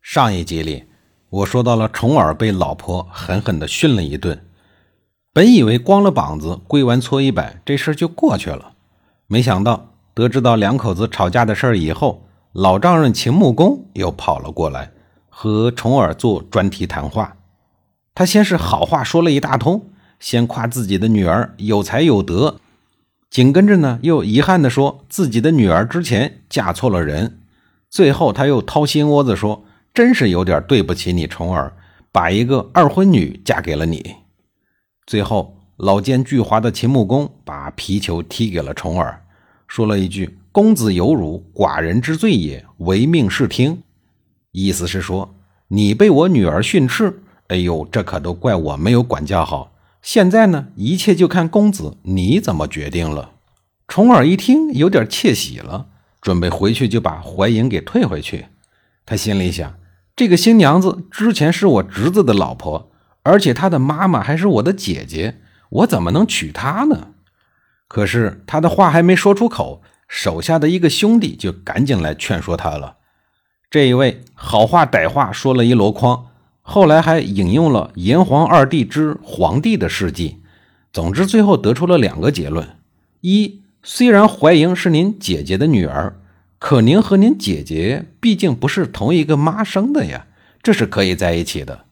上一集里，我说到了重耳被老婆狠狠地训了一顿，本以为光了膀子跪完搓衣板这事儿就过去了，没想到得知到两口子吵架的事儿以后，老丈人秦穆公又跑了过来和重耳做专题谈话。他先是好话说了一大通，先夸自己的女儿有才有德，紧跟着呢又遗憾地说自己的女儿之前嫁错了人，最后他又掏心窝子说。真是有点对不起你，重耳，把一个二婚女嫁给了你。最后，老奸巨猾的秦穆公把皮球踢给了重耳，说了一句：“公子有辱，寡人之罪也，唯命是听。”意思是说，你被我女儿训斥，哎呦，这可都怪我没有管教好。现在呢，一切就看公子你怎么决定了。重耳一听，有点窃喜了，准备回去就把怀莹给退回去。他心里想。这个新娘子之前是我侄子的老婆，而且她的妈妈还是我的姐姐，我怎么能娶她呢？可是他的话还没说出口，手下的一个兄弟就赶紧来劝说他了。这一位好话歹话说了一箩筐，后来还引用了炎黄二帝之黄帝的事迹。总之，最后得出了两个结论：一，虽然怀莹是您姐姐的女儿。可您和您姐姐毕竟不是同一个妈生的呀，这是可以在一起的。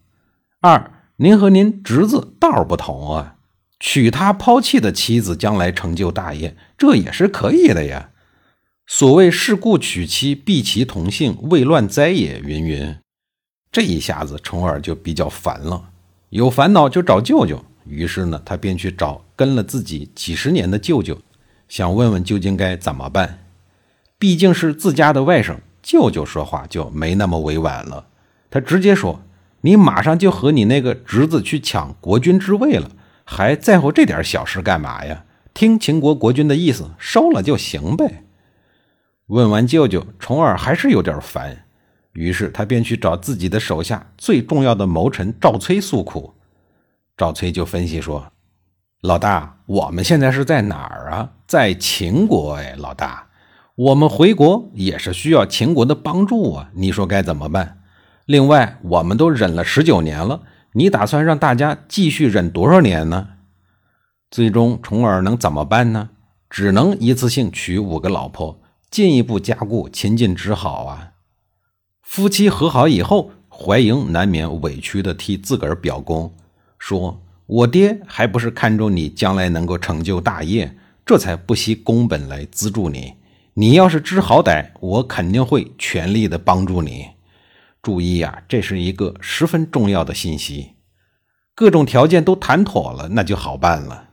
二，您和您侄子道不同啊，娶他抛弃的妻子，将来成就大业，这也是可以的呀。所谓事故娶妻，避其同姓，未乱灾也。云云，这一下子重耳就比较烦了，有烦恼就找舅舅。于是呢，他便去找跟了自己几十年的舅舅，想问问究竟该怎么办。毕竟是自家的外甥，舅舅说话就没那么委婉了。他直接说：“你马上就和你那个侄子去抢国君之位了，还在乎这点小事干嘛呀？听秦国国君的意思，收了就行呗。”问完舅舅，重耳还是有点烦，于是他便去找自己的手下最重要的谋臣赵崔诉苦。赵崔就分析说：“老大，我们现在是在哪儿啊？在秦国哎，老大。”我们回国也是需要秦国的帮助啊！你说该怎么办？另外，我们都忍了十九年了，你打算让大家继续忍多少年呢？最终，重耳能怎么办呢？只能一次性娶五个老婆，进一步加固秦晋之好啊！夫妻和好以后，怀莹难免委屈地替自个儿表功，说：“我爹还不是看中你将来能够成就大业，这才不惜工本来资助你。”你要是知好歹，我肯定会全力的帮助你。注意呀，这是一个十分重要的信息。各种条件都谈妥了，那就好办了。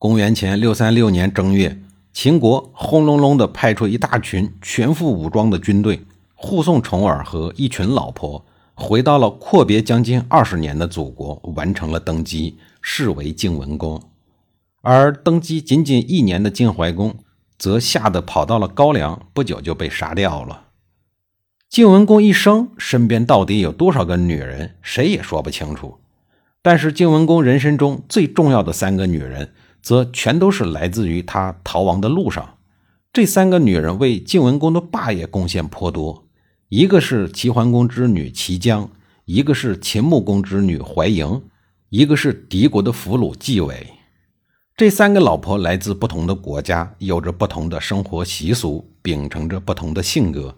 公元前六三六年正月，秦国轰隆隆的派出一大群全副武装的军队，护送重耳和一群老婆回到了阔别将近二十年的祖国，完成了登基，视为晋文公。而登基仅仅一年的晋怀公。则吓得跑到了高梁，不久就被杀掉了。晋文公一生身边到底有多少个女人，谁也说不清楚。但是晋文公人生中最重要的三个女人，则全都是来自于他逃亡的路上。这三个女人为晋文公的霸业贡献颇多，一个是齐桓公之女齐姜，一个是秦穆公之女怀莹，一个是敌国的俘虏纪伟。这三个老婆来自不同的国家，有着不同的生活习俗，秉承着不同的性格，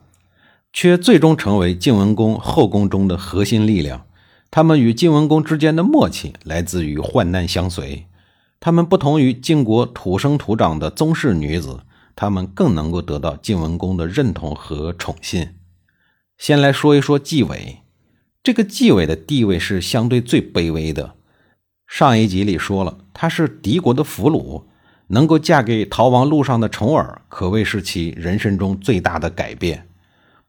却最终成为晋文公后宫中的核心力量。他们与晋文公之间的默契来自于患难相随。他们不同于晋国土生土长的宗室女子，他们更能够得到晋文公的认同和宠信。先来说一说纪伟，这个纪伟的地位是相对最卑微的。上一集里说了，她是敌国的俘虏，能够嫁给逃亡路上的重耳，可谓是其人生中最大的改变。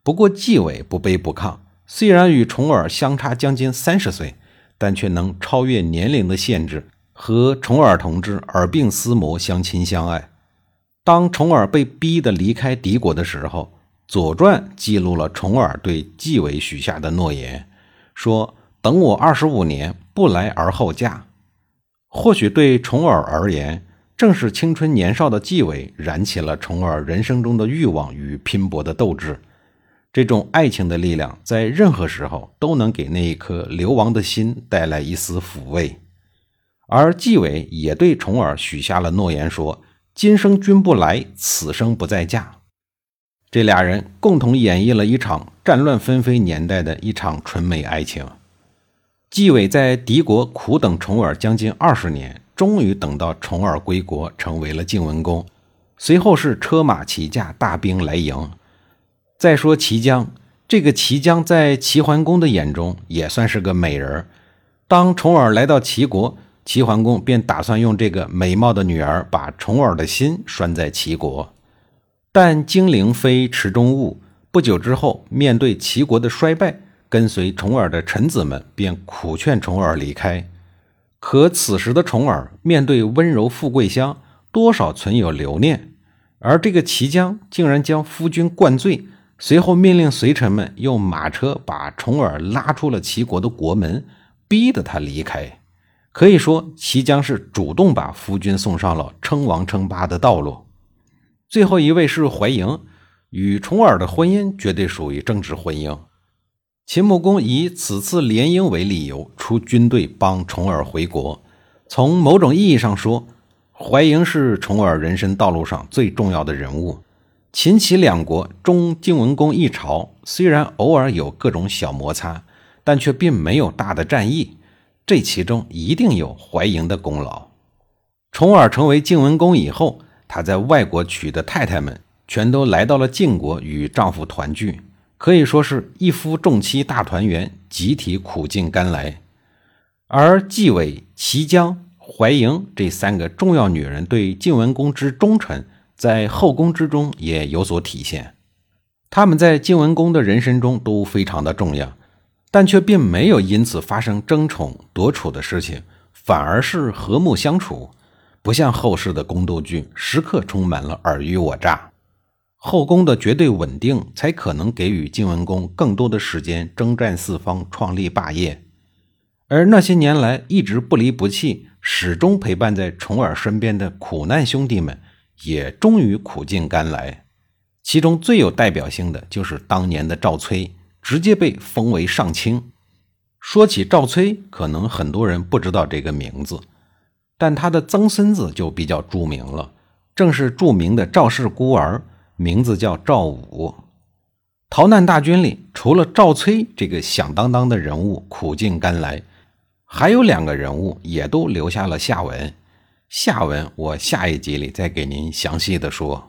不过纪伟不卑不亢，虽然与重耳相差将近三十岁，但却能超越年龄的限制，和重耳同志耳鬓厮磨，相亲相爱。当重耳被逼得离开敌国的时候，《左传》记录了重耳对纪伟许下的诺言，说：“等我二十五年，不来而后嫁。”或许对重耳而言，正是青春年少的纪伟燃起了重耳人生中的欲望与拼搏的斗志。这种爱情的力量，在任何时候都能给那一颗流亡的心带来一丝抚慰。而纪伟也对重耳许下了诺言，说：“今生君不来，此生不再嫁。”这俩人共同演绎了一场战乱纷飞年代的一场纯美爱情。纪伟在敌国苦等重耳将近二十年，终于等到重耳归国，成为了晋文公。随后是车马骑驾，大兵来迎。再说齐姜，这个齐姜在齐桓公的眼中也算是个美人。当重耳来到齐国，齐桓公便打算用这个美貌的女儿把重耳的心拴在齐国。但精灵非池中物，不久之后，面对齐国的衰败。跟随重耳的臣子们便苦劝重耳离开，可此时的重耳面对温柔富贵乡，多少存有留念。而这个齐姜竟然将夫君灌醉，随后命令随臣们用马车把重耳拉出了齐国的国门，逼得他离开。可以说，齐姜是主动把夫君送上了称王称霸的道路。最后一位是怀嬴，与重耳的婚姻绝对属于政治婚姻。秦穆公以此次联姻为理由，出军队帮重耳回国。从某种意义上说，怀嬴是重耳人生道路上最重要的人物。秦齐两国中晋文公一朝，虽然偶尔有各种小摩擦，但却并没有大的战役。这其中一定有怀嬴的功劳。重耳成为晋文公以后，他在外国娶的太太们全都来到了晋国与丈夫团聚。可以说是一夫众妻大团圆，集体苦尽甘来。而纪伟、齐姜、怀嬴这三个重要女人对晋文公之忠诚，在后宫之中也有所体现。他们在晋文公的人生中都非常的重要，但却并没有因此发生争宠夺储的事情，反而是和睦相处，不像后世的宫斗剧，时刻充满了尔虞我诈。后宫的绝对稳定，才可能给予晋文公更多的时间征战四方、创立霸业。而那些年来一直不离不弃、始终陪伴在重耳身边的苦难兄弟们，也终于苦尽甘来。其中最有代表性的就是当年的赵崔，直接被封为上卿。说起赵崔，可能很多人不知道这个名字，但他的曾孙子就比较著名了，正是著名的赵氏孤儿。名字叫赵武，逃难大军里，除了赵崔这个响当当的人物苦尽甘来，还有两个人物也都留下了下文。下文我下一集里再给您详细的说。